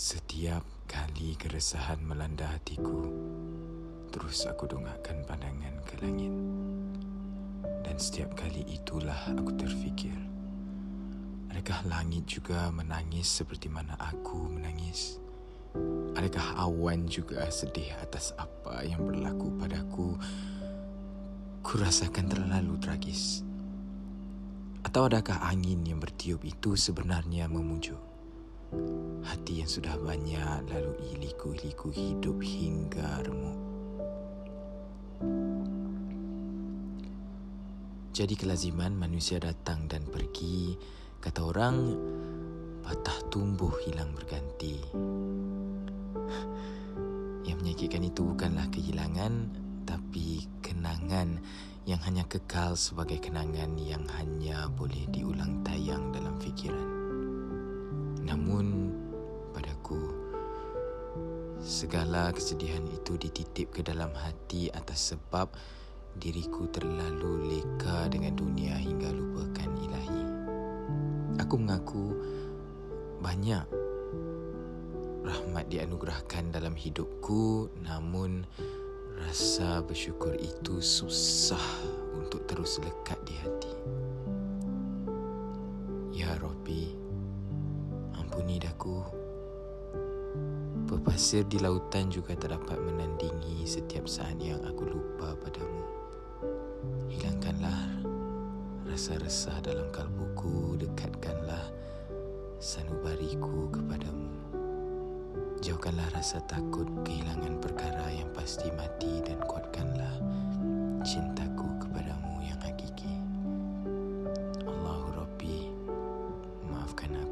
Setiap kali keresahan melanda hatiku, terus aku dongakkan pandangan ke langit. Dan setiap kali itulah aku terfikir, adakah langit juga menangis seperti mana aku menangis? Adakah awan juga sedih atas apa yang berlaku padaku? Ku rasakan terlalu tragis. Atau adakah angin yang bertiup itu sebenarnya memujuk? Hati yang sudah banyak lalu liku-liku hidup hingga remuk. Jadi kelaziman manusia datang dan pergi, kata orang patah tumbuh hilang berganti. Yang menyakitkan itu bukanlah kehilangan tapi kenangan yang hanya kekal sebagai kenangan yang hanya boleh diulang tayang dalam fikiran. Namun padaku segala kesedihan itu dititip ke dalam hati atas sebab diriku terlalu leka dengan dunia hingga lupakan ilahi. Aku mengaku banyak rahmat dianugerahkan dalam hidupku namun rasa bersyukur itu susah untuk terus lekat di hati. Ya Rabbi, Berpasir di lautan juga tak dapat menandingi setiap saat yang aku lupa padamu. Hilangkanlah rasa-resah dalam kalbuku, dekatkanlah sanubariku kepadamu. Jauhkanlah rasa takut kehilangan perkara yang pasti mati dan kuatkanlah cintaku kepadamu yang hakiki. Allahu Rabbi, maafkan aku.